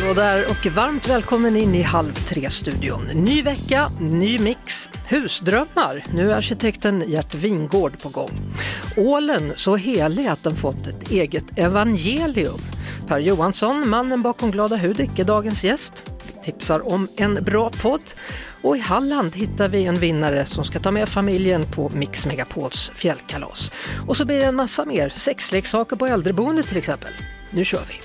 Hallå där och varmt välkommen in i Halv tre-studion. Ny vecka, ny mix, husdrömmar. Nu är arkitekten Gert Wingård på gång. Ålen så helig att den fått ett eget evangelium. Per Johansson, mannen bakom Glada Hudik, är dagens gäst. Vi tipsar om en bra podd. Och i Halland hittar vi en vinnare som ska ta med familjen på Mix Megapols fjällkalas. Och så blir det en massa mer, sexleksaker på äldreboende till exempel. Nu kör vi!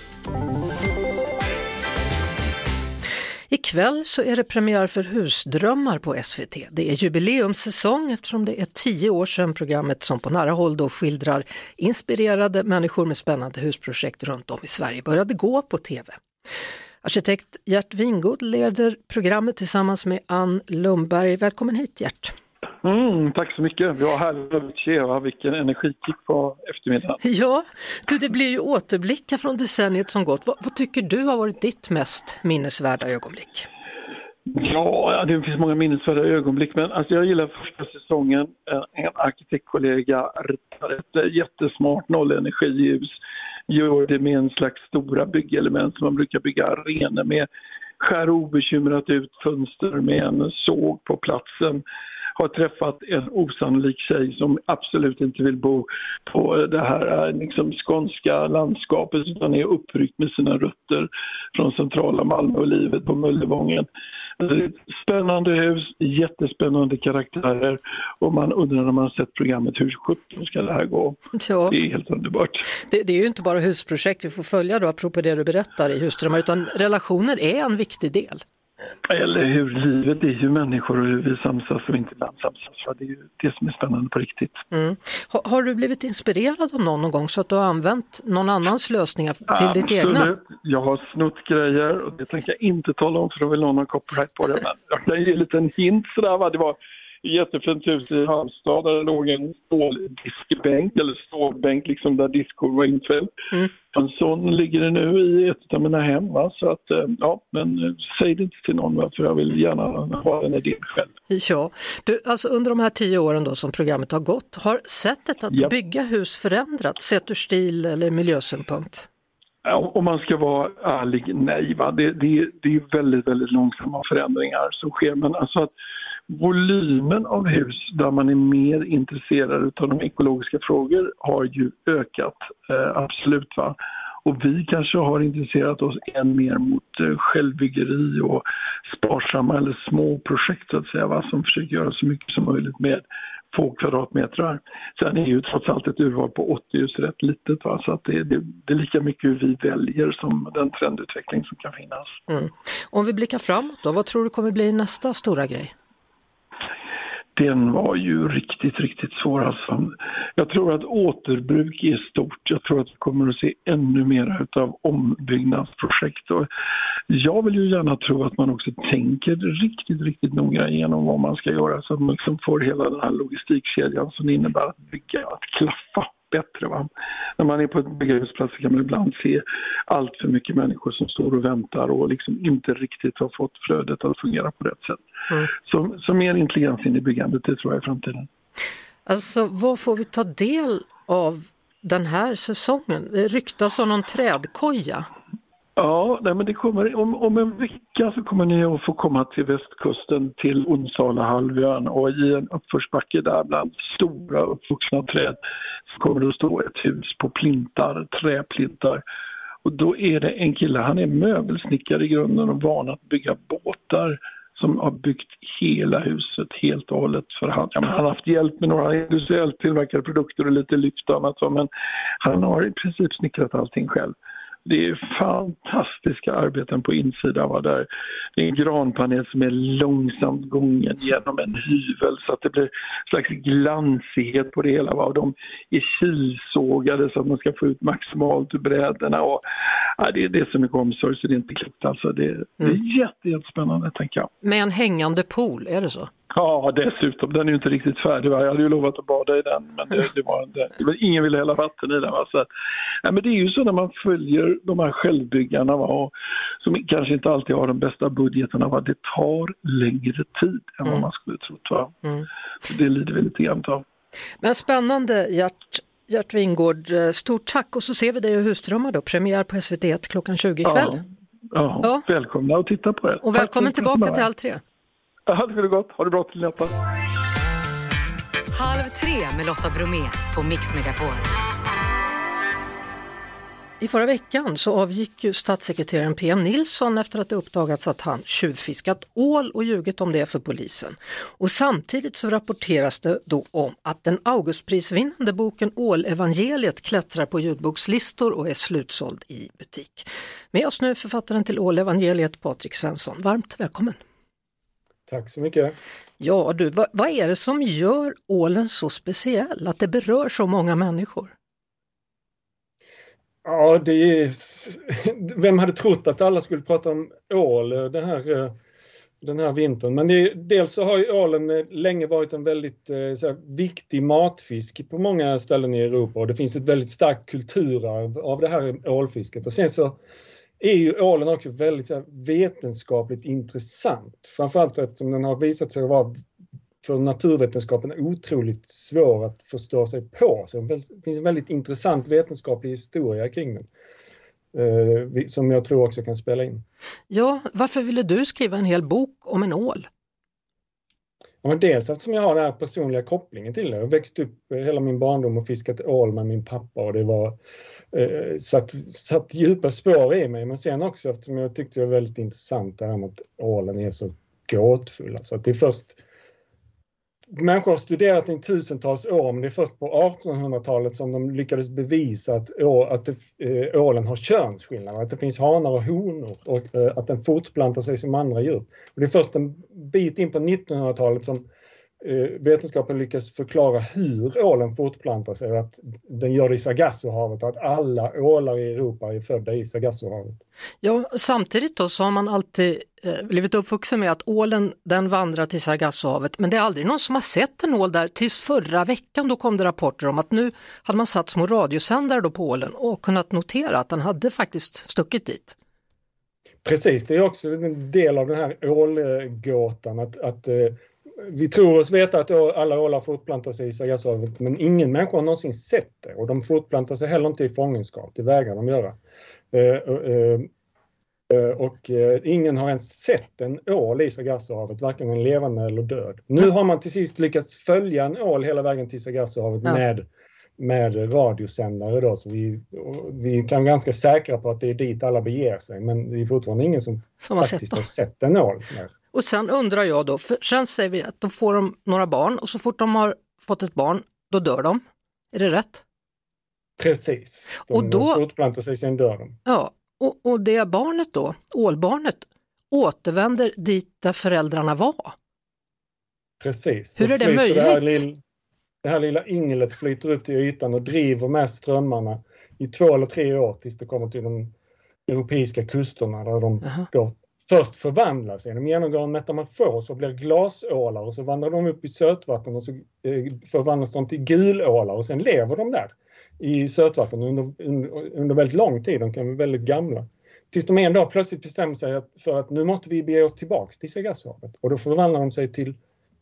Ikväll så är det premiär för Husdrömmar på SVT. Det är jubileumssäsong eftersom det är tio år sedan programmet som på nära håll då skildrar inspirerade människor med spännande husprojekt runt om i Sverige började gå på TV. Arkitekt Gert Wingård leder programmet tillsammans med Ann Lundberg. Välkommen hit Gert! Mm, tack så mycket. Vi har härligt Cheva, vilken energikick på eftermiddagen. Ja, du det blir ju återblickar från decenniet som gått. Vad, vad tycker du har varit ditt mest minnesvärda ögonblick? Ja, det finns många minnesvärda ögonblick, men alltså jag gillar första säsongen. En arkitektkollega ritade ett jättesmart nollenergihus. Gör det med en slags stora byggelement som man brukar bygga arenor med. Skär obekymrat ut fönster med en såg på platsen har träffat en osannolik tjej som absolut inte vill bo på det här liksom, skånska landskapet utan är uppryckt med sina rötter från centrala Malmö och livet på Möllevången. Spännande hus, jättespännande karaktärer och man undrar när man sett programmet hur sjutton ska det här gå? Ja. Det är helt underbart. Det, det, är ju inte bara husprojekt vi får följa då apropå det du berättar i Husdrömmar utan relationer är en viktig del. Eller hur livet är ju människor och hur vi samsas och inte ibland samsas. Det är ju det som är spännande på riktigt. Mm. Har, har, du blivit inspirerad av någon någon gång så att du har använt någon annans lösningar till Absolut. ditt egna? Jag har snott grejer och det tänker jag inte tala om för då vill någon ha copyright på det. Men jag kan ge en liten hint sådär. Va? Det var jättefint hus i Halmstad där det låg en ståldiskbänk eller stålbänk liksom där diskor var infälld. Mm. En sån ligger det nu i ett av mina hem. Va? Så att, eh, ja, men eh, säg det inte till någon för jag vill gärna ha den idén själv. Ja, du, alltså under de här tio åren då som programmet har gått, har sättet att ja. bygga hus förändrats sett ur stil eller miljösynpunkt? Om man ska vara ärlig, nej. Va? Det, det, det är väldigt, väldigt långsamma förändringar som sker. Men alltså att volymen av hus där man är mer intresserad av de ekologiska frågor har ju ökat, eh, absolut. Va? Och vi kanske har intresserat oss än mer mot eh, självbyggeri och sparsamma eller små projekt så att säga, va? som försöker göra så mycket som möjligt med få kvadratmetrar. Sen är ju trots allt ett urval på 80 hus rätt litet va? så att det, det, det, är lika mycket hur vi väljer som den trendutveckling som kan finnas. Mm. Om vi blickar framåt då, vad tror du kommer bli nästa stora grej? Den var ju riktigt, riktigt svår. Alltså. Jag tror att återbruk är stort. Jag tror att vi kommer att se ännu mer av ombyggnadsprojekt. Och jag vill ju gärna tro att man också tänker riktigt, riktigt noga igenom vad man ska göra så att man liksom får hela den här logistikkedjan som innebär att bygga, att klaffa bättre. Va? När man är på en begravningsplats kan man ibland se allt för mycket människor som står och väntar och liksom inte riktigt har fått flödet att fungera på rätt sätt. Mm. Så, så mer intelligens in i byggandet, det tror jag är framtiden. Alltså vad får vi ta del av den här säsongen? Det ryktas om någon trädkoja. Ja, nej, men det kommer, om, om en vecka så kommer ni att få komma till västkusten till Onsalahalvön och i en uppförsbacke där bland stora uppvuxna träd så kommer det att stå ett hus på plintar, träplintar. Och då är det en kille, han är möbelsnickare i grunden och van att bygga båtar som har byggt hela huset helt och hållet för hand. Ja, han har haft hjälp med några industriellt tillverkade produkter och lite lyft och annat men han har i princip snickrat allting själv. Det är fantastiska arbeten på insidan. Va? Där det är en granpanel som är långsamt gången genom en hyvel så att det blir en slags glansighet på det hela. Va? Och de är kilsågade så att man ska få ut maximalt ur brädorna. Och, ja, det, är, det är så mycket omsorg så det är inte klokt. Alltså. Det, mm. det är mm. jätte, jättespännande tänker jag. Med en hängande pool, är det så? Ja, dessutom. Den är ju inte riktigt färdig. Va? Jag hade ju lovat att bada i den, men det, det var inte. Ingen ville hälla vatten i den. Va? Så, ja, men det är ju så när man följer de här självbyggarna va? Och, som kanske inte alltid har de bästa budgeterna. Va? Det tar längre tid än mm. vad man skulle trott. Va? Mm. det lider vi lite grann av. Men spännande Gert, Gert Wingård, stort tack och så ser vi dig och Husdrömmar då, premiär på SVT klockan 20 ikväll. Ja. Ja, ja. välkomna att titta på det. Och välkommen tillbaka till Halv tre. Ja, det gott. Ha det bra till nästa. Halv tre med Lotta Bromé på Mix Megapol. I förra veckan så avgick ju statssekreteraren PM Nilsson efter att det uppdagats att han tjuvfiskat ål och ljugit om det för polisen. Och samtidigt så rapporteras det då om att den Augustprisvinnande boken Ålevangeliet klättrar på ljudbokslistor och är slutsåld i butik. Med oss nu författaren till Ålevangeliet Patrik Svensson. Varmt välkommen! Tack så mycket. Ja du, vad, vad, är det som gör ålen så speciell, att det berör så många människor? Ja, det är... Vem hade trott att alla skulle prata om ål den här, eh, den här vintern? Men det, dels så har ju ålen eh, länge varit en väldigt eh, här, viktig matfisk på många ställen i Europa och det finns ett väldigt starkt kulturarv av det här ålfisket. Och sen så är ju ålen också väldigt här, vetenskapligt intressant. Framförallt eftersom den har visat sig vara för naturvetenskapen otroligt svår att förstå sig på. Så det finns en väldigt intressant vetenskaplig historia kring den. Eh, som jag tror också kan spela in. Ja, varför ville du skriva en hel bok om en ål? Ja, men dels eftersom jag har den här personliga kopplingen till det. Jag växte upp hela min barndom och fiskat ål med min pappa och det var eh, satt, satt djupa spår i mig. Men sen också eftersom jag tyckte det var väldigt intressant det här med att ålen är så gåtfull. Alltså att det är först Människor har studerat den i tusentals år men det är först på 1800-talet som de lyckades bevisa att, å, att det, ålen har könsskillnader, att det finns hanar och honor och eh, att den fortplantar sig som andra djur. Och det är först en bit in på 1900-talet som vetenskapen lyckas förklara hur ålen fortplantar sig, att den gör det i Sargassohavet och att alla ålar i Europa är födda i Sargassohavet. Ja, samtidigt då så har man alltid eh, blivit uppvuxen med att ålen den vandrar till Sargassohavet men det är aldrig någon som har sett en ål där tills förra veckan då kom det rapporter om att nu hade man satt små radiosändare då på ålen och kunnat notera att den hade faktiskt stuckit dit. Precis, det är också en del av den här ålgåtan att, att eh, vi tror oss veta att alla ålar fortplantar sig i Sargassohavet men ingen människa har någonsin sett det och de fortplantar sig heller inte i fångenskap, det vägrar de göra. Eh, eh, eh, och ingen har ens sett en ål i Sargassohavet, varken en levande eller död. Nu har man till sist lyckats följa en ål hela vägen till Sargassohavet ja. med, med radiosändare då, så vi, vi kan vara ganska säkra på att det är dit alla beger sig men det är fortfarande ingen som, som faktiskt har sett, har sett en ål. Där. Och sen undrar jag då, för sen säger vi att då får de några barn och så fort de har fått ett barn, då dör de. Är det rätt? Precis. De och då, fortplantar sig, sen dör de. Ja, och, och det barnet då, ålbarnet, återvänder dit där föräldrarna var. Precis. Hur är det möjligt? Det här, lilla, det här lilla ynglet flyter upp till ytan och driver med strömmarna i två eller tre år tills det kommer till de europeiska kusterna där de då först förvandlas De genomgår en metamorfos och blir glasålar och så vandrar de upp i sötvatten och så eh, förvandlas de till gulålar och sen lever de där i sötvatten under, under, under väldigt lång tid. De kan vara väldigt gamla. Tills de en dag plötsligt bestämmer sig för att nu måste vi bege oss tillbaks till Sargassohavet och då förvandlar de sig till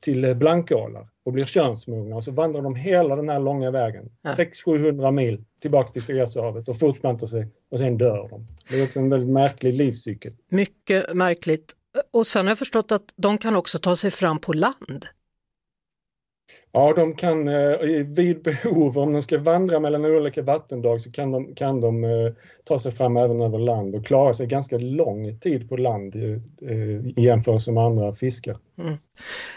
till eh, blankålar och blir könsmogna och så vandrar de hela den här långa vägen, ja. 600-700 mil tillbaks till Sargassohavet och fortplantar sig och sen dör de. Det är också en väldigt märklig livscykel. Mycket märkligt. Och sen har jag förstått att de kan också ta sig fram på land. Ja, de kan eh, vid behov, om de ska vandra mellan olika vattendrag så kan de, kan de eh, ta sig fram även över land och klara sig ganska lång tid på land eh, eh, i jämförelse med andra fiskar. Mm.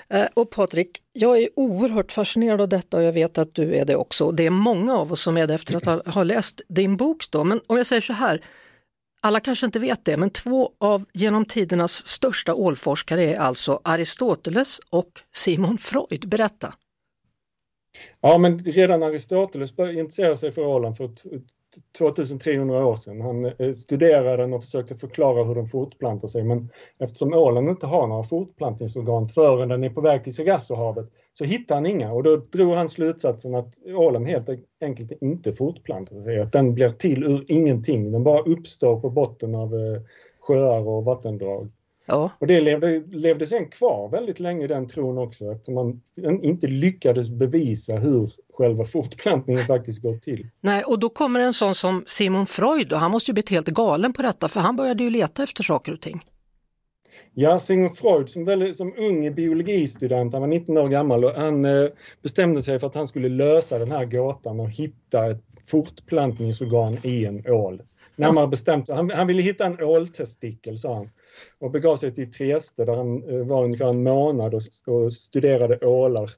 Eh, och Patrik, jag är oerhört fascinerad av detta och jag vet att du är det också. Det är många av oss som är det efter att ha, ha läst din bok. Då. Men om jag säger så här, Alla kanske inte vet det, men två av genom tidernas största ålforskare är alltså Aristoteles och Simon Freud. Berätta! Ja, men redan Aristoteles började intressera sig för ålen för 2300 år sedan. Han eh, studerade den och försökte förklara hur den fortplantar sig, men eftersom ålen inte har några fortplantningsorgan förrän den är på väg till Sargassohavet så hittar han inga och då drog han slutsatsen att ålen helt enkelt inte fortplantar sig, att den blir till ur ingenting. Den bara uppstår på botten av eh, sjöar och vattendrag. Ja. Och det levde, levde sen kvar väldigt länge den tron också eftersom man inte lyckades bevisa hur själva fortplantningen faktiskt går till. Nej, och då kommer en sån som Simon Freud och han måste ju blivit helt galen på detta för han började ju leta efter saker och ting. Ja, Sigmund Freud som, väldigt, som ung biologistudent, han var 19 år gammal och han eh, bestämde sig för att han skulle lösa den här gåtan och hitta ett fortplantningsorgan i en ål. Närmare bestämt, han, han ville hitta en åltestikel sa han och begav sig till Trieste där han eh, var ungefär en månad och, studerade ålar.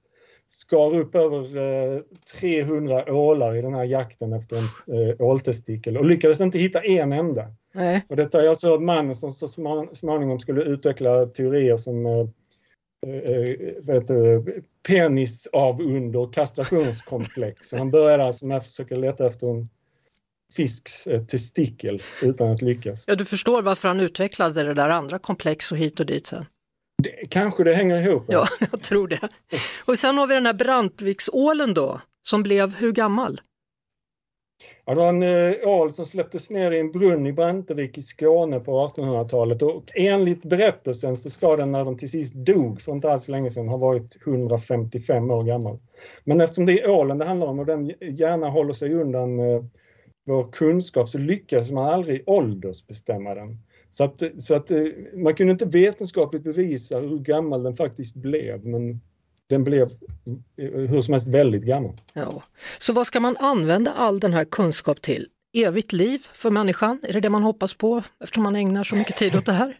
Skar upp över eh, 300 ålar i den här jakten efter en eh, åltestikel och lyckades inte hitta en enda. Nej. Och detta är alltså mannen som så småningom skulle utveckla teorier som eh, eh, penisavunder kastrationskomplex. Så han började alltså med att försöka leta efter en fisks eh, testikel utan att lyckas. Ja, du förstår varför han utvecklade det där andra komplex och hit och dit sen. Det, kanske det hänger ihop. Ja, jag tror det. Och sen har vi den här Brantviksålen då, som blev hur gammal? Ja, det var en äh, ål som släpptes ner i en brunn i Brantevik i Skåne på 1800-talet och enligt berättelsen så ska den när den till sist dog för inte alls länge sedan ha varit 155 år gammal. Men eftersom det är ålen det handlar om och den gärna håller sig undan äh, vår kunskap så lyckades man aldrig åldersbestämma den. Så att, så att eh, man kunde inte vetenskapligt bevisa hur gammal den faktiskt blev men den blev eh, hur som helst väldigt gammal. Ja. Så vad ska man använda all den här kunskap till? Evigt liv för människan? Är det det man hoppas på eftersom man ägnar så mycket tid åt det här?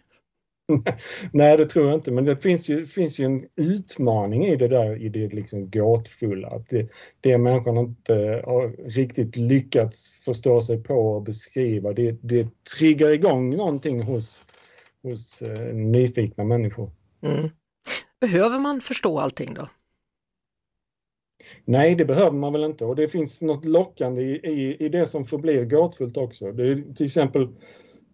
Nej, det tror jag inte, men det finns ju, finns ju en utmaning i det där, i det liksom gåtfulla. Att det, det människan inte har riktigt lyckats förstå sig på och beskriva, det, det triggar igång någonting hos, hos eh, nyfikna människor. Mm. Behöver man förstå allting då? Nej, det behöver man väl inte och det finns något lockande i, i, i det som förblir gåtfullt också. Det är till exempel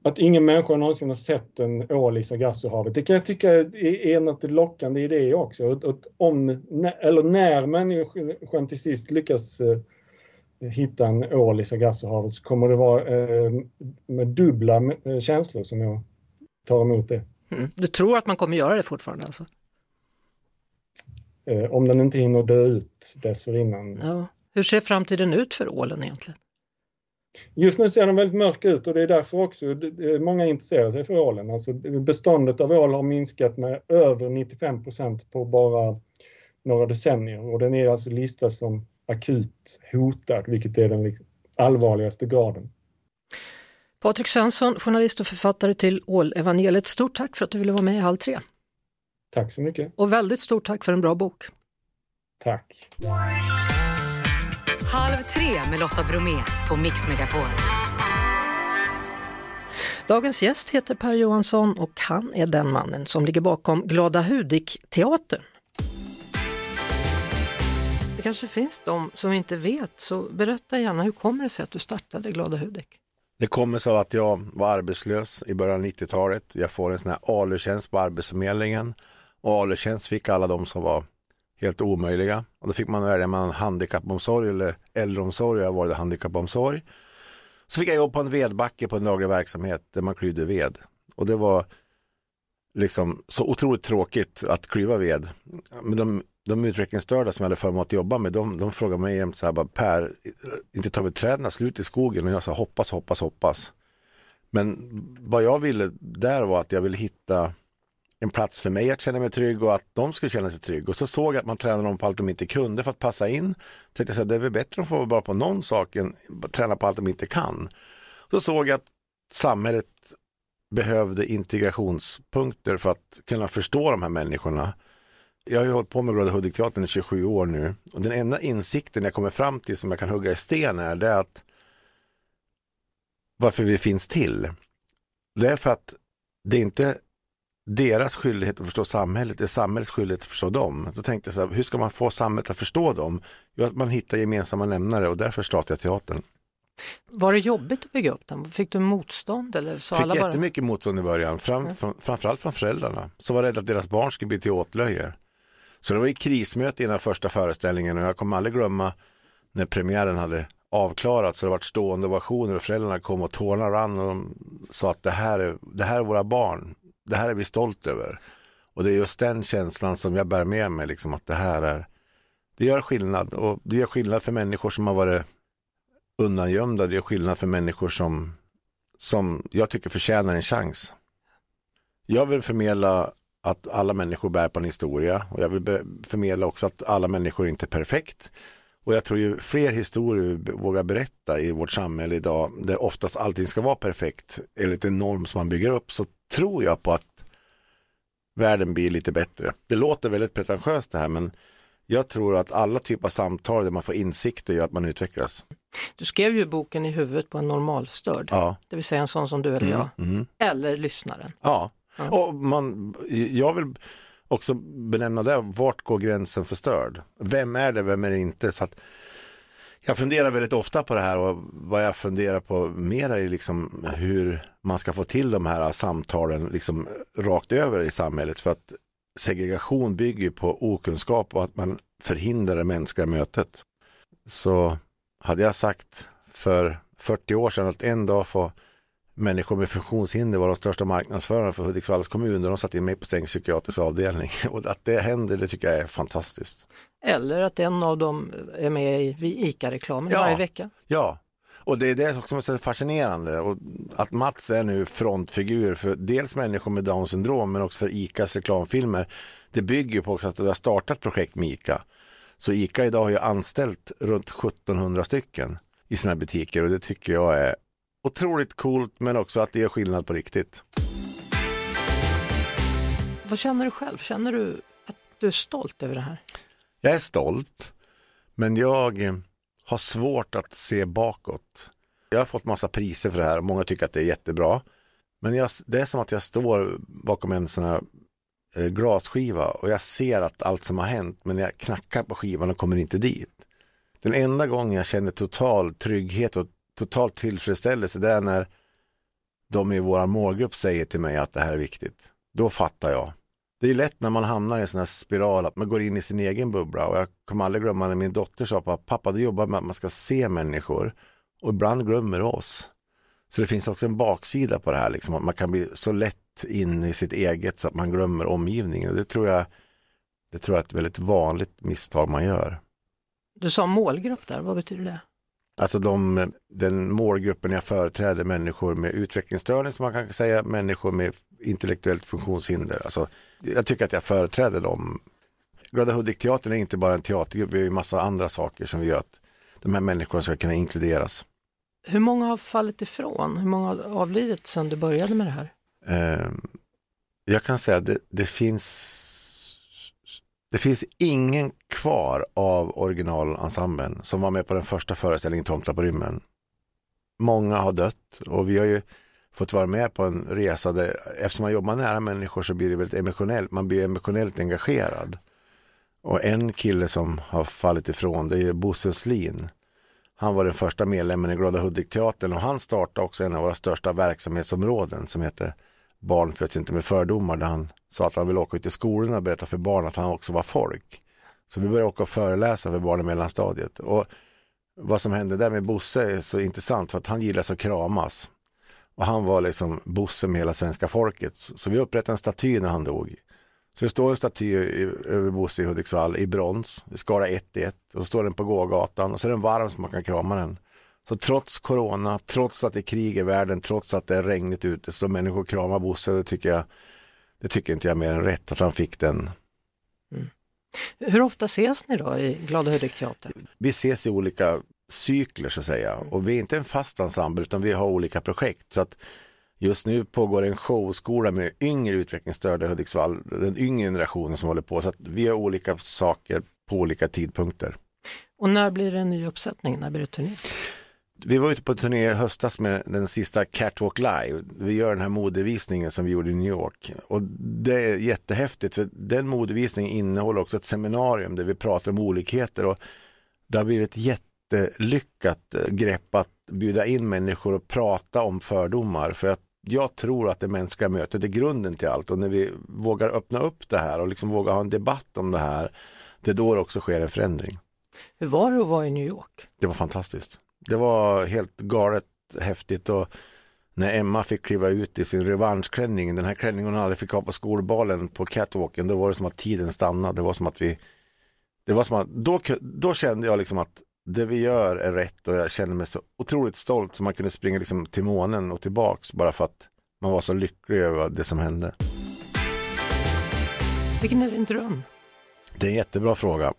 att ingen människa någonsin har sett en ål i Sargassohavet. Det kan jag tycka är något lockande i det också. Att om, eller när människan till sist lyckas eh, hitta en ål i Sargassohavet så kommer det vara eh, med dubbla eh, känslor som jag tar emot det. Mm. Du tror att man kommer göra det fortfarande alltså? Om den inte hinner dö ut dessförinnan. Ja. Hur ser framtiden ut för ålen egentligen? Just nu ser den väldigt mörk ut och det är därför också många intresserar sig för ålen. Alltså beståndet av ål har minskat med över 95 procent på bara några decennier och den är alltså listad som akut hotad, vilket är den allvarligaste graden. Patrik Svensson, journalist och författare till Ålevangeliet. Stort tack för att du ville vara med i Halv tre. Tack så mycket. Och väldigt stort tack för en bra bok. Tack. Halv tre med Lotta Bromé på Mix Megapol. Dagens gäst heter Per Johansson och han är den mannen som ligger bakom Glada Hudik-teatern. Det kanske finns de som inte vet, så berätta gärna hur kommer det sig att du startade Glada Hudik? Det kommer sig av att jag var arbetslös i början av 90-talet. Jag får en sån här ALU-tjänst på Arbetsförmedlingen och ALU-tjänst fick alla de som var helt omöjliga. Och då fick man välja mellan handikappomsorg eller äldreomsorg och jag valde handikappomsorg. Så fick jag jobb på en vedbacke på en daglig verksamhet där man klyvde ved. Och det var liksom så otroligt tråkigt att klyva ved. Men de, de utvecklingsstörda som jag hade förmått att jobba med, de, de frågade mig jämt så här, bara, Per, inte tar vi träden slut i skogen? Och jag sa hoppas, hoppas, hoppas. Men vad jag ville där var att jag ville hitta en plats för mig att känna mig trygg och att de skulle känna sig trygg. Och så såg jag att man tränade dem på allt de inte kunde för att passa in. Tänkte jag det är väl bättre att få vara bra på någon sak än att träna på allt de inte kan. Så såg jag att samhället behövde integrationspunkter för att kunna förstå de här människorna. Jag har ju hållit på med Glada Hudik-teatern i 27 år nu och den enda insikten jag kommer fram till som jag kan hugga i sten är det att varför vi finns till. Det är för att det är inte deras skyldighet att förstå samhället, är samhällets skyldighet att förstå dem. Då tänkte jag så här, hur ska man få samhället att förstå dem? Jo, att man hittar gemensamma nämnare och därför startade jag teatern. Var det jobbigt att bygga upp den? Fick du motstånd? Eller sa Fick alla bara... jättemycket motstånd i början, fram, fram, framförallt från föräldrarna som var rädda att deras barn skulle bli till åtlöje. Så det var i krismöte innan första föreställningen och jag kommer aldrig glömma när premiären hade avklarat så det varit stående ovationer och föräldrarna kom och tårarna rann och sa att det här, är, det här är våra barn, det här är vi stolt över. Och det är just den känslan som jag bär med mig, liksom att det här är, det gör skillnad och det gör skillnad för människor som har varit undangömda, det gör skillnad för människor som, som jag tycker förtjänar en chans. Jag vill förmedla att alla människor bär på en historia och jag vill förmedla också att alla människor inte är perfekt. Och jag tror ju fler historier vi vågar berätta i vårt samhälle idag, där oftast allting ska vara perfekt, enligt en norm som man bygger upp, så tror jag på att världen blir lite bättre. Det låter väldigt pretentiöst det här, men jag tror att alla typer av samtal där man får insikter gör att man utvecklas. Du skrev ju boken i huvudet på en normalstörd, Ja. det vill säga en sån som du eller jag, Mm. eller lyssnaren. Ja, Ja. och man, jag vill också benämna det, vart går gränsen för störd? Vem är det, vem är det inte? Så att jag funderar väldigt ofta på det här och vad jag funderar på mer är liksom hur man ska få till de här samtalen liksom rakt över i samhället för att segregation bygger på okunskap och att man förhindrar det mänskliga mötet. Så hade jag sagt för 40 år sedan att en dag får människor med funktionshinder var de största marknadsförarna för Hudiksvalls kommun och de satte in mig på stängd psykiatrisk avdelning. Och att det händer, det tycker jag är fantastiskt. Eller att en av dem är med i ICA-reklamen Ja. varje vecka. Ja, och det är det som är så fascinerande. Och att Mats är nu frontfigur för dels människor med Downs syndrom men också för ICAs reklamfilmer. Det bygger på också att vi har startat projekt med ICA. Så ICA idag har ju anställt runt 1700 stycken i sina butiker och det tycker jag är otroligt coolt men också att det gör skillnad på riktigt. Vad känner du själv? Känner du att du är stolt över det här? Jag är stolt, men jag eh, har svårt att se bakåt. Jag har fått massa priser för det här och många tycker att det är jättebra. Men jag, det är som att jag står bakom en sån här eh, glasskiva och jag ser att allt som har hänt men jag knackar på skivan och kommer inte dit. Den enda gången jag känner total trygghet och total tillfredsställelse det är när de i vår målgrupp säger till mig att det här är viktigt. Då fattar jag. Det är lätt när man hamnar i en sån här spiral att man går in i sin egen bubbla och jag kommer aldrig glömma när min dotter sa pappa du jobbar med att man ska se människor och ibland glömmer du oss. Så det finns också en baksida på det här, liksom, att man kan bli så lätt in i sitt eget så att man glömmer omgivningen. Och det tror jag det tror jag är ett väldigt vanligt misstag man gör. Du sa målgrupp där, vad betyder det? Alltså de, den målgruppen jag företräder, människor med utvecklingsstörning som man kan säga, människor med intellektuellt funktionshinder. Alltså, jag tycker att jag företräder dem. Glada Hudik-teatern är inte bara en teatergrupp, vi har ju massa andra saker som vi gör att de här människorna ska kunna inkluderas. Hur många har fallit ifrån? Hur många har avlidit sedan du började med det här? Eh, jag kan säga att det, det finns det finns ingen kvar av originalensemblen som var med på den första föreställningen Tomta på rymmen. Många har dött och vi har ju fått vara med på en resa där, eftersom man jobbar nära människor så blir det väldigt emotionellt, man blir emotionellt engagerad. Och en kille som har fallit ifrån det är Bosse Slin. Han var den första medlemmen i Glada Hudik-teatern och han startade också en av våra största verksamhetsområden som heter Barn föds inte med fördomar där han sa att han ville åka ut i skolorna och berätta för barn att han också var folk. Så vi började åka och föreläsa för barn i mellanstadiet. Och vad som hände där med Bosse är så intressant för att han gillar så kramas. Och han var liksom Bosse med hela svenska folket. Så vi upprättade en staty när han dog. Så det står en staty över Bosse i Hudiksvall i brons, i skala 1 i 1 och så står den på gågatan och så är den varm så man kan krama den. Så trots corona, trots att det är krig i världen, trots att det är regnigt ute så människor kramar Bosse, det tycker jag det tycker inte jag mer än rätt att han fick den. Hur ofta ses ni då i Glada Hudik-teatern? Vi ses i olika cykler så att säga och vi är inte en fast ensemble utan vi har olika projekt. Så att just nu pågår en showskola med yngre utvecklingsstörda i Hudiksvall, den yngre generationen som håller på. Så att vi har olika saker på olika tidpunkter. Och när blir det en ny uppsättning? När blir det turné? Vi var ute på turné i höstas med den sista Catwalk Live. Vi gör den här modevisningen som vi gjorde i New York. Och det är jättehäftigt för den modevisningen innehåller också ett seminarium där vi pratar om olikheter och det har blivit ett jättelyckat eh, grepp att bjuda in människor och prata om fördomar. För att jag tror att det mänskliga mötet är grunden till allt och när vi vågar öppna upp det här och liksom vågar ha en debatt om det här, det är då det också sker en förändring. Hur var det att vara i New York? Det var fantastiskt. Det var helt galet häftigt och när Emma fick kliva ut i sin revanschklänning, den här klänningen hon aldrig fick ha på skolbalen på catwalken, då var det som att tiden stannade. Det var som att vi, det var som att, då, då kände jag liksom att det vi gör är rätt och jag kände mig så otroligt stolt som man kunde springa liksom till månen och tillbaks bara för att man var så lycklig över det som hände. Vilken är din dröm? Det är en jättebra fråga.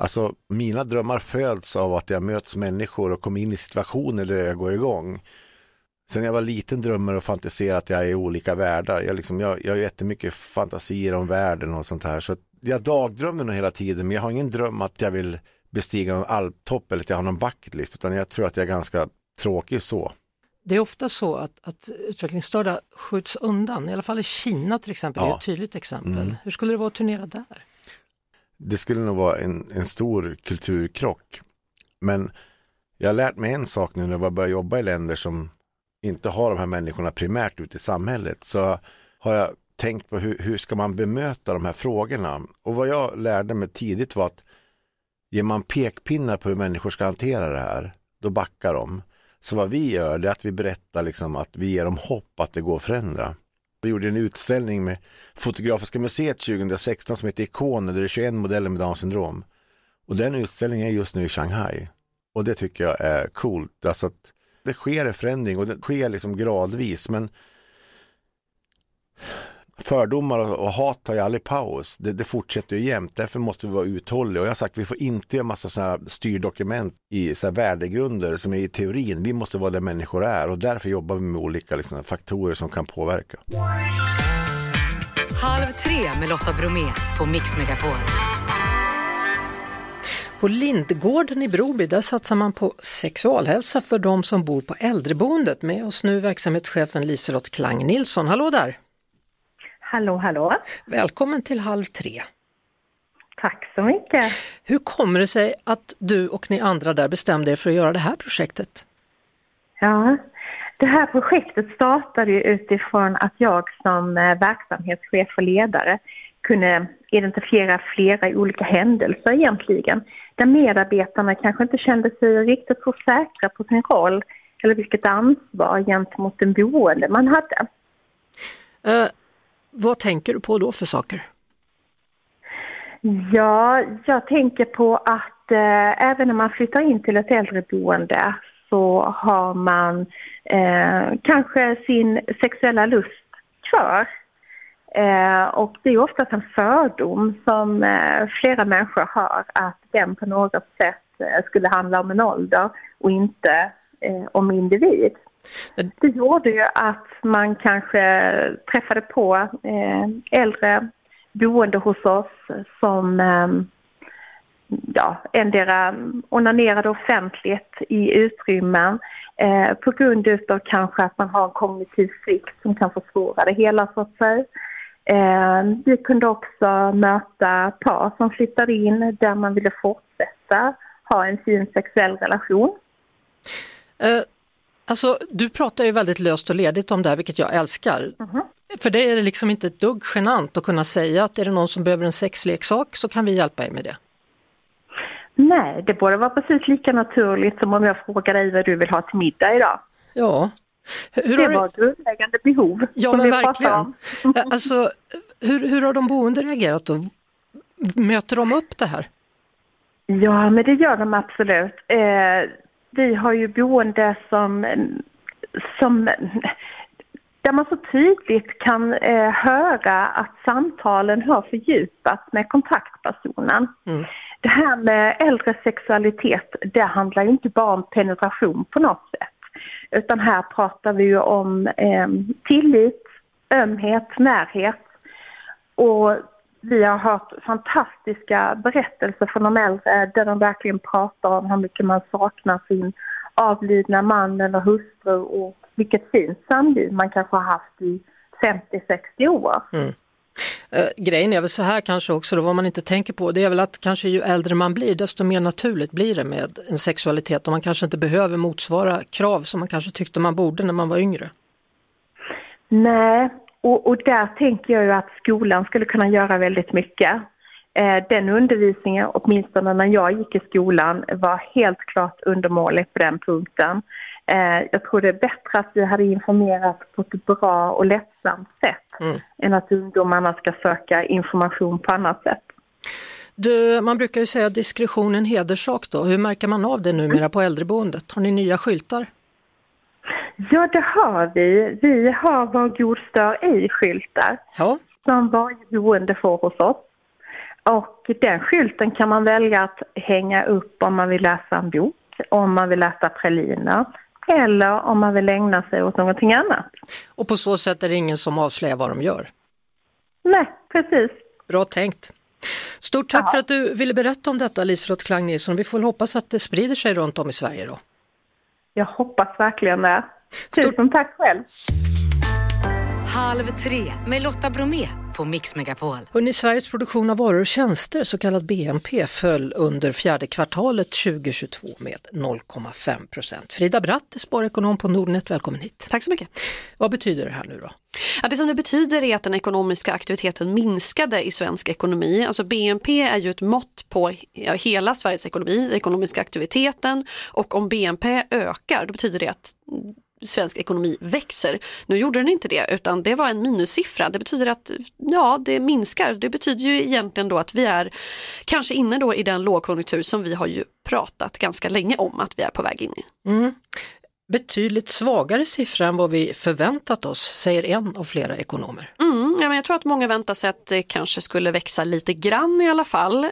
Alltså mina drömmar föds av att jag möts människor och kommer in i situationer där jag går igång. Sen jag var liten drömmer och fantiserar att jag är i olika världar. Jag, liksom, jag, jag har jättemycket fantasier om världen och sånt här. Så jag dagdrömmer nog hela tiden men jag har ingen dröm att jag vill bestiga någon alptopp eller att jag har någon bucketlist utan jag tror att jag är ganska tråkig så. Det är ofta så att, att utvecklingsstörda skjuts undan, i alla fall i Kina till exempel, ja. är ett tydligt exempel. Mm. Hur skulle det vara att turnera där? Det skulle nog vara en, en stor kulturkrock. Men jag har lärt mig en sak nu när jag börjar jobba i länder som inte har de här människorna primärt ute i samhället. Så har jag tänkt på hur, hur ska man bemöta de här frågorna. Och vad jag lärde mig tidigt var att ger man pekpinnar på hur människor ska hantera det här, då backar de. Så vad vi gör är att vi berättar liksom att vi ger dem hopp att det går att förändra. Vi gjorde en utställning med Fotografiska museet 2016 som heter Ikoner där det är 21 modeller med Downs syndrom. Och den utställningen är just nu i Shanghai. Och det tycker jag är coolt. Alltså att det sker en förändring och det sker liksom gradvis men fördomar och hat tar ju aldrig paus. Det, det fortsätter ju jämt. Därför måste vi vara uthålliga. Och jag har sagt att vi får inte göra massa sådana styrdokument i så värdegrunder som är i teorin. Vi måste vara där människor är och därför jobbar vi med olika liksom, faktorer som kan påverka. Halv tre med Lotta Bromé på Mix Megapol. På Lindgården i Broby där satsar man på sexualhälsa för de som bor på äldreboendet. Med oss nu verksamhetschefen Liselott Klang Nilsson. Hallå där! Hallå, hallå! Välkommen till Halv tre! Tack så mycket! Hur kommer det sig att du och ni andra där bestämde er för att göra det här projektet? Ja, det här projektet startade ju utifrån att jag som eh, verksamhetschef och ledare kunde identifiera flera olika händelser egentligen, där medarbetarna kanske inte kände sig riktigt så säkra på sin roll eller vilket ansvar gentemot den boende man hade. Vad tänker du på då för saker? Ja, jag tänker på att eh, även när man flyttar in till ett äldreboende så har man eh, kanske sin sexuella lust kvar. Eh, och det är oftast en fördom som eh, flera människor har att den på något sätt eh, skulle handla om en ålder och inte eh, om individ. Det gjorde ju att man kanske träffade på eh, äldre boende hos oss som ehm, ja, endera onanerade offentligt i utrymmen eh, på grund utav kanske att man har en kognitiv svikt som kan försvåra det hela så att säga. Eh, vi kunde också möta par som flyttade in där man ville fortsätta ha en fin sexuell relation. Uh Alltså, du pratar ju väldigt löst och ledigt om det här, vilket jag älskar. Mm -hmm. För det är det liksom inte ett dugg genant att kunna säga att är det någon som behöver en sexleksak så kan vi hjälpa er med det. Nej, det borde vara precis lika naturligt som om jag frågar dig vad du vill ha till middag idag. Ja. Hur det var ett grundläggande behov. Ja, men verkligen. alltså, hur, hur har de boende reagerat då? Möter de upp det här? Ja, men det gör de absolut. Eh, vi har ju boende som, som där man så tydligt kan eh, höra att samtalen har fördjupats med kontaktpersonen. Mm. Det här med äldre sexualitet, det handlar ju inte bara om penetration på något sätt. Utan här pratar vi ju om eh, tillit, ömhet, närhet. Och vi har hört fantastiska berättelser från de äldre där de verkligen pratar om hur mycket man saknar sin avlidna man eller hustru och vilket fint samliv man kanske har haft i 50-60 år. Mm. Eh, grejen är väl så här kanske också, då, vad man inte tänker på, det är väl att kanske ju äldre man blir desto mer naturligt blir det med en sexualitet och man kanske inte behöver motsvara krav som man kanske tyckte man borde när man var yngre. Nej, och, och där tänker jag ju att skolan skulle kunna göra väldigt mycket. Eh, den undervisningen, åtminstone när jag gick i skolan, var helt klart undermålig på den punkten. Eh, jag tror det är bättre att vi hade informerat på ett bra och lättsamt sätt mm. än att ungdomarna ska söka information på annat sätt. Du, man brukar ju säga diskretion är en hederssak då. Hur märker man av det numera på äldreboendet? Har ni nya skyltar? Ja, det har vi. Vi har Var god stör ej-skyltar ja. som varje boende får hos oss. Och den skylten kan man välja att hänga upp om man vill läsa en bok, om man vill läsa praliner eller om man vill ägna sig åt någonting annat. Och på så sätt är det ingen som avslöjar vad de gör? Nej, precis. Bra tänkt. Stort tack ja. för att du ville berätta om detta Liselott Klang Nilsson. Vi får hoppas att det sprider sig runt om i Sverige då. Jag hoppas verkligen det. Tusen tack själv. Halv tre med Lotta Bromé på Mix Megapol. Hörrni, Sveriges produktion av varor och tjänster, så kallad BNP, föll under fjärde kvartalet 2022 med 0,5 procent. Frida Bratt, sparekonom på Nordnet, välkommen hit. Tack så mycket. Vad betyder det här nu då? Ja, det som det betyder är att den ekonomiska aktiviteten minskade i svensk ekonomi. Alltså BNP är ju ett mått på hela Sveriges ekonomi, den ekonomiska aktiviteten och om BNP ökar då betyder det att svensk ekonomi växer. Nu gjorde den inte det utan det var en minussiffra. Det betyder att ja, det minskar. Det betyder ju egentligen då att vi är kanske inne då i den lågkonjunktur som vi har ju pratat ganska länge om att vi är på väg in i. Mm betydligt svagare siffra än vad vi förväntat oss, säger en av flera ekonomer. Mm, ja, men jag tror att många väntar sig att det kanske skulle växa lite grann i alla fall. Eh,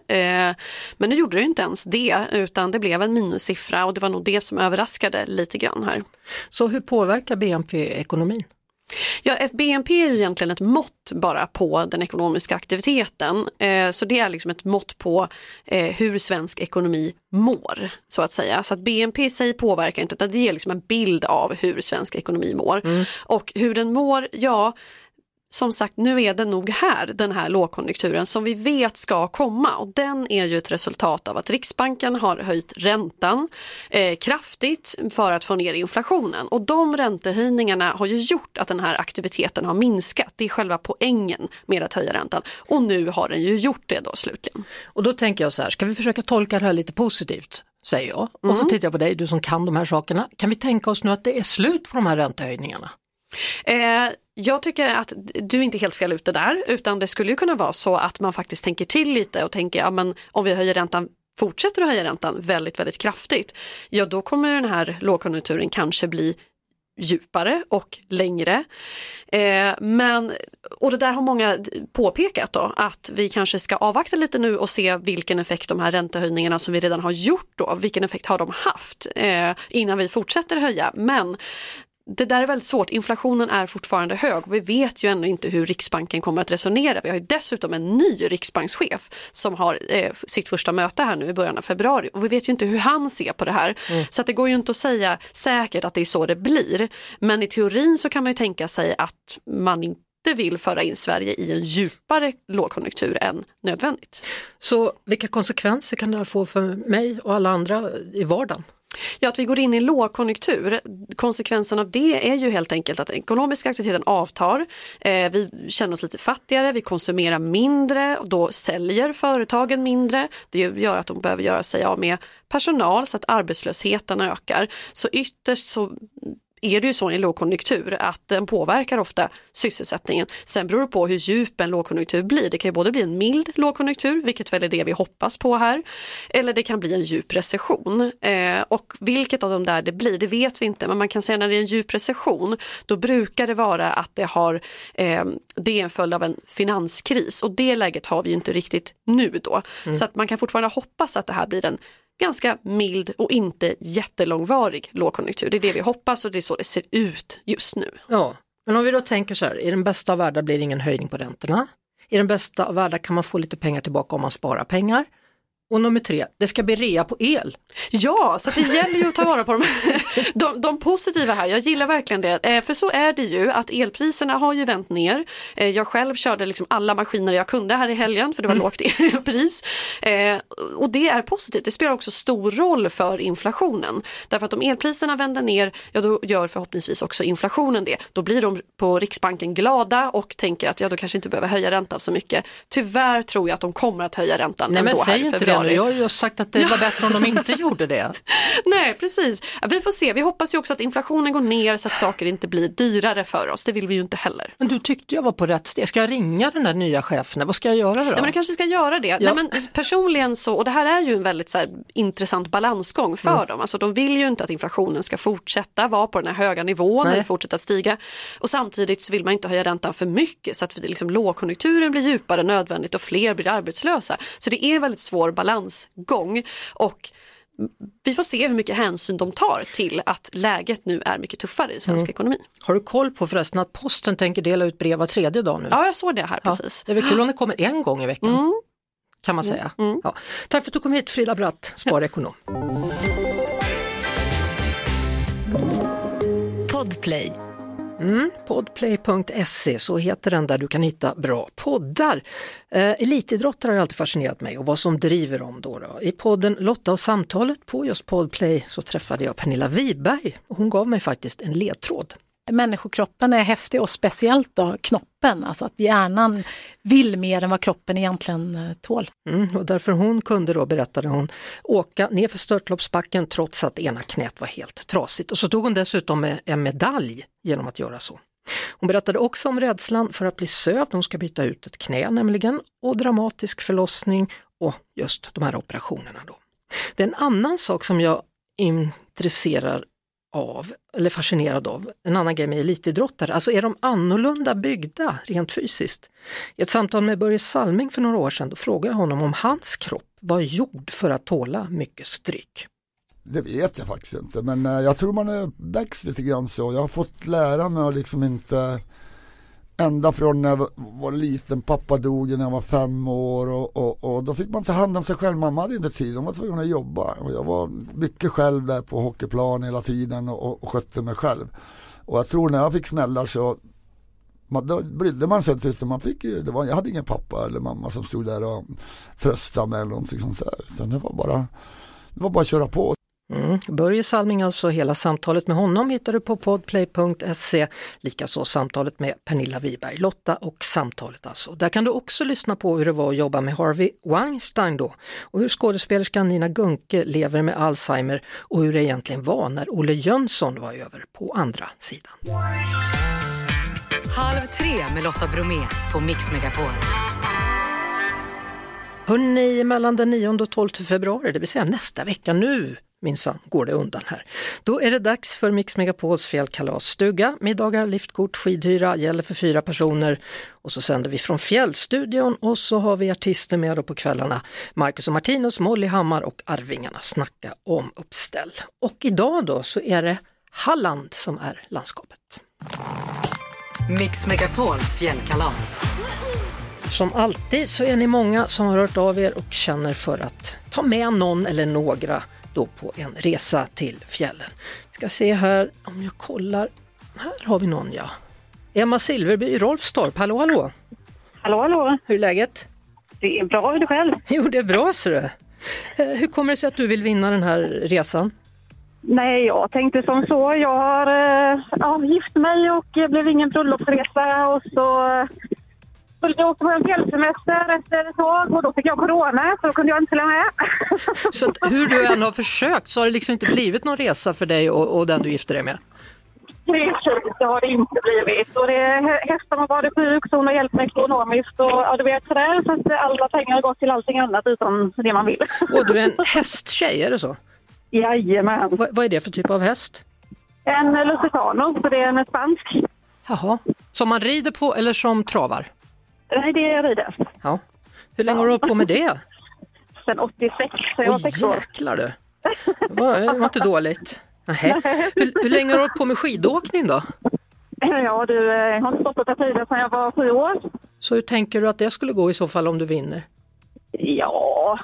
men det gjorde det inte ens det, utan det blev en minussiffra och det var nog det som överraskade lite grann här. Så hur påverkar BNP ekonomin? Ja, BNP är ju egentligen ett mått bara på den ekonomiska aktiviteten. Eh, så det är liksom ett mått på eh, hur svensk ekonomi mår, så att säga. Så att BNP i sig påverkar inte, utan det ger liksom en bild av hur svensk ekonomi mår. Mm. Och hur den mår, ja, som sagt, nu är det nog här, den här lågkonjunkturen som vi vet ska komma och den är ju ett resultat av att Riksbanken har höjt räntan eh, kraftigt för att få ner inflationen och de räntehöjningarna har ju gjort att den här aktiviteten har minskat. Det är själva poängen med att höja räntan och nu har den ju gjort det då slutligen. Och då tänker jag så här, ska vi försöka tolka det här lite positivt? säger jag. Och så mm. tittar jag på dig, du som kan de här sakerna. Kan vi tänka oss nu att det är slut på de här räntehöjningarna? Eh, jag tycker att du är inte helt fel ute där utan det skulle ju kunna vara så att man faktiskt tänker till lite och tänker ja, men om vi höjer räntan fortsätter att höja räntan väldigt, väldigt kraftigt, ja då kommer den här lågkonjunkturen kanske bli djupare och längre. Eh, men, och det där har många påpekat då, att vi kanske ska avvakta lite nu och se vilken effekt de här räntehöjningarna som vi redan har gjort då, vilken effekt har de haft eh, innan vi fortsätter höja. Men det där är väldigt svårt. Inflationen är fortfarande hög och vi vet ju ännu inte hur Riksbanken kommer att resonera. Vi har ju dessutom en ny riksbankschef som har eh, sitt första möte här nu i början av februari och vi vet ju inte hur han ser på det här. Mm. Så det går ju inte att säga säkert att det är så det blir. Men i teorin så kan man ju tänka sig att man inte vill föra in Sverige i en djupare lågkonjunktur än nödvändigt. Så vilka konsekvenser kan det här få för mig och alla andra i vardagen? Ja, att vi går in i lågkonjunktur, konsekvensen av det är ju helt enkelt att den ekonomiska aktiviteten avtar, eh, vi känner oss lite fattigare, vi konsumerar mindre och då säljer företagen mindre. Det gör att de behöver göra sig av med personal så att arbetslösheten ökar. Så ytterst så är det ju så i en lågkonjunktur att den påverkar ofta sysselsättningen. Sen beror det på hur djup en lågkonjunktur blir. Det kan ju både bli en mild lågkonjunktur, vilket väl är det vi hoppas på här, eller det kan bli en djup recession. Eh, och vilket av de där det blir, det vet vi inte, men man kan säga när det är en djup recession, då brukar det vara att det, har, eh, det är en följd av en finanskris och det läget har vi inte riktigt nu då. Mm. Så att man kan fortfarande hoppas att det här blir en ganska mild och inte jättelångvarig lågkonjunktur. Det är det vi hoppas och det är så det ser ut just nu. Ja, men om vi då tänker så här, i den bästa av världar blir det ingen höjning på räntorna. I den bästa av världar kan man få lite pengar tillbaka om man sparar pengar. Och nummer tre, det ska bli rea på el. Ja, så det gäller ju att ta vara på de, de, de positiva här. Jag gillar verkligen det. Eh, för så är det ju att elpriserna har ju vänt ner. Eh, jag själv körde liksom alla maskiner jag kunde här i helgen för det var mm. lågt elpris. Eh, och det är positivt. Det spelar också stor roll för inflationen. Därför att om elpriserna vänder ner, ja då gör förhoppningsvis också inflationen det. Då blir de på Riksbanken glada och tänker att ja, då kanske inte behöver höja räntan så mycket. Tyvärr tror jag att de kommer att höja räntan Nej, men säg inte det nu. Jag har ju sagt att det var bättre om de inte gjorde det. Nej, precis. Vi får se. Vi hoppas ju också att inflationen går ner så att saker inte blir dyrare för oss. Det vill vi ju inte heller. Men du tyckte jag var på rätt steg. Ska jag ringa den där nya chefen? Vad ska jag göra då? Ja, men du kanske ska göra det. Ja. Nej, men personligen så, och det här är ju en väldigt så här, intressant balansgång för mm. dem. Alltså, de vill ju inte att inflationen ska fortsätta vara på den här höga nivån Nej. eller fortsätta stiga. Och samtidigt så vill man inte höja räntan för mycket så att liksom, lågkonjunkturen blir djupare än nödvändigt och fler blir arbetslösa. Så det är väldigt svår balansgång och vi får se hur mycket hänsyn de tar till att läget nu är mycket tuffare i svensk mm. ekonomi. Har du koll på förresten att posten tänker dela ut brev var tredje dag nu? Ja, jag såg det här ja, precis. Det är väl kul om det kommer en gång i veckan. Mm. Kan man säga. Mm. mm. Ja. Tack för att du kom hit Frida Bratt, sparekonom. Podplay Mm, podplay.se, så heter den där du kan hitta bra poddar. Eh, elitidrottare har alltid fascinerat mig och vad som driver dem då, då. I podden Lotta och samtalet på just Podplay så träffade jag Pernilla Wiberg och hon gav mig faktiskt en ledtråd. Människokroppen är häftig och speciellt då knoppen, alltså att hjärnan vill mer än vad kroppen egentligen eh, tål. Mm, och därför hon kunde då, berättade hon, åka ner för störtloppsbacken trots att ena knät var helt trasigt. Och så tog hon dessutom en medalj genom att göra så. Hon berättade också om rädslan för att bli sövd, hon ska byta ut ett knä nämligen, och dramatisk förlossning och just de här operationerna. Då. Det är en annan sak som jag intresserar av, eller fascinerad av, en annan grej med elitidrottare, alltså är de annorlunda byggda rent fysiskt? I ett samtal med Börje Salming för några år sedan då frågade jag honom om hans kropp var gjord för att tåla mycket stryk. Det vet jag faktiskt inte, men eh, jag tror man är växt lite grann så. Jag har fått lära mig att liksom inte ända från när jag var liten, pappa dog när jag var fem år och, och, och, då fick man ta hand om sig själv, mamma hade inte tid, hon var tvungen att jobba och jag var mycket själv där på hockeyplan hela tiden och, och skötte mig själv. Och jag tror när jag fick smällar så man, då brydde man sig inte utan man fick ju, det var, jag hade ingen pappa eller mamma som stod där och tröstade mig eller någonting sånt där. Utan det var bara, det var bara att köra på. Mm. Börje Salming alltså, hela samtalet med honom hittar du på podplay.se. Likaså samtalet med Pernilla Wiberg, Lotta och samtalet alltså. Där kan du också lyssna på hur det var att jobba med Harvey Weinstein då och hur skådespelerskan Nina Gunke lever med Alzheimer och hur det egentligen var när Olle Jönsson var över på andra sidan. Halv tre med Lotta Bromé på Mix Megapol. Hörrni, mellan den 9 och 12 februari, det vill säga nästa vecka nu, minsann går det undan här. Då är det dags för Mix Megapols fjällkalasstuga. Middagar, liftkort, skidhyra gäller för fyra personer och så sänder vi från Fjällstudion och så har vi artister med på kvällarna. Marcus och Martinus, Molly Hammar och Arvingarna snacka om uppställ. Och idag då så är det Halland som är landskapet. Mix Megapols fjällkalas. Som alltid så är ni många som har hört av er och känner för att ta med någon eller några då på en resa till fjällen. Vi ska se här om jag kollar. Här har vi någon ja. Emma Silverby Rolfstorp, hallå hallå! Hallå hallå! Hur är läget? Det är bra, hur är det själv? Jo det är bra ser du. Eh, hur kommer det sig att du vill vinna den här resan? Nej, jag tänkte som så. Jag har eh, ja, gift mig och blev ingen bröllopsresa och så skulle åka på en fjällsemester efter ett tag och då fick jag corona så då kunde jag inte följa med. Så hur du än har försökt så har det liksom inte blivit någon resa för dig och, och den du gifte dig med? Precis, det har det inte blivit. Och det, hästarna var det sjuk så hon har hjälpt mig ekonomiskt och ja, du vet sådär så att alla pengar har gått till allting annat utom det man vill. Och du är en hästtjej, är det så? Jajamän. Va, vad är det för typ av häst? En Lusitano, så det är en spansk. Jaha, som man rider på eller som travar? Nej, det är rider. Ja. Hur länge ja. har du hållit på med det? Sen 86, så jag var sex år. jäklar du! Det var, det var inte dåligt. Hur, hur länge har du hållit på med skidåkning då? Ja du, jag har inte stått på tiden sedan jag var sju år. Så hur tänker du att det skulle gå i så fall om du vinner? Ja,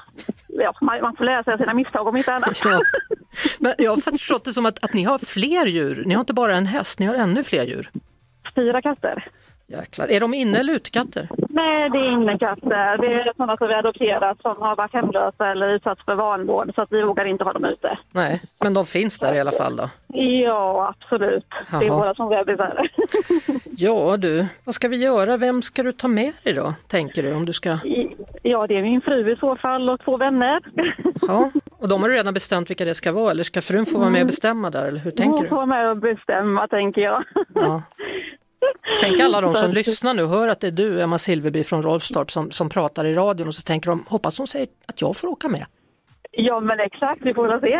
ja, man, man får lära sig sina misstag om inte annat. Ja. Men jag har förstått det som att, att ni har fler djur. Ni har inte bara en häst, ni har ännu fler djur. Fyra katter. Jäklar. Är de inne eller utekatter? Nej, det är innekatter. Det är sådana som vi adopterat som har varit hemlösa eller utsatts för vanvård så att vi vågar inte ha dem ute. Nej, men de finns där i alla fall då. Ja, absolut. Det är Jaha. våra som bebisar. Ja du, vad ska vi göra? Vem ska du ta med dig då, tänker du? Om du ska... Ja, det är min fru i så fall och två vänner. Ja, och de har du redan bestämt vilka det ska vara eller ska frun få vara med och bestämma där eller hur tänker Hon du? får vara med och bestämma, tänker jag. Ja. Tänk alla de som lyssnar nu, hör att det är du, Emma Silverby från Rolfstorp, som, som pratar i radion och så tänker de, hoppas hon säger att jag får åka med. Ja, men exakt. Vi får väl se.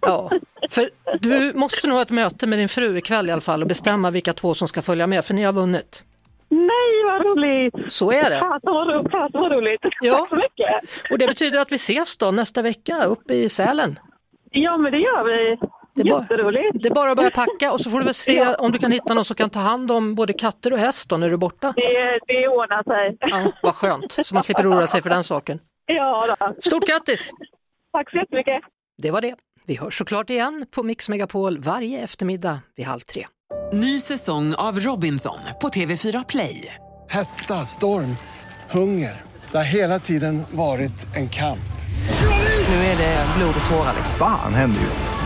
Ja, för du måste nog ha ett möte med din fru ikväll i alla fall och bestämma vilka två som ska följa med, för ni har vunnit. Nej, vad roligt! Så är det. Fasen vad, ro- fasen vad roligt! Ja. Tack så mycket! Och det betyder att vi ses då nästa vecka uppe i Sälen. Ja, men det gör vi. Det är, bara, det är bara att börja packa och så får du väl se Ja. om du kan hitta någon som kan ta hand om både katter och häst då när du är borta. Det, det ordnar sig. Ja, vad skönt, så man slipper oroa sig för den saken. Ja, då. Stort grattis! Tack så jättemycket! Det var det. Vi hörs såklart igen på Mix Megapol varje eftermiddag vid halv tre. Ny säsong av Robinson på TV4 Play. Hetta, storm, hunger. Det har hela tiden varit en kamp. Nu är det blod och tårar. Fan händer just nu.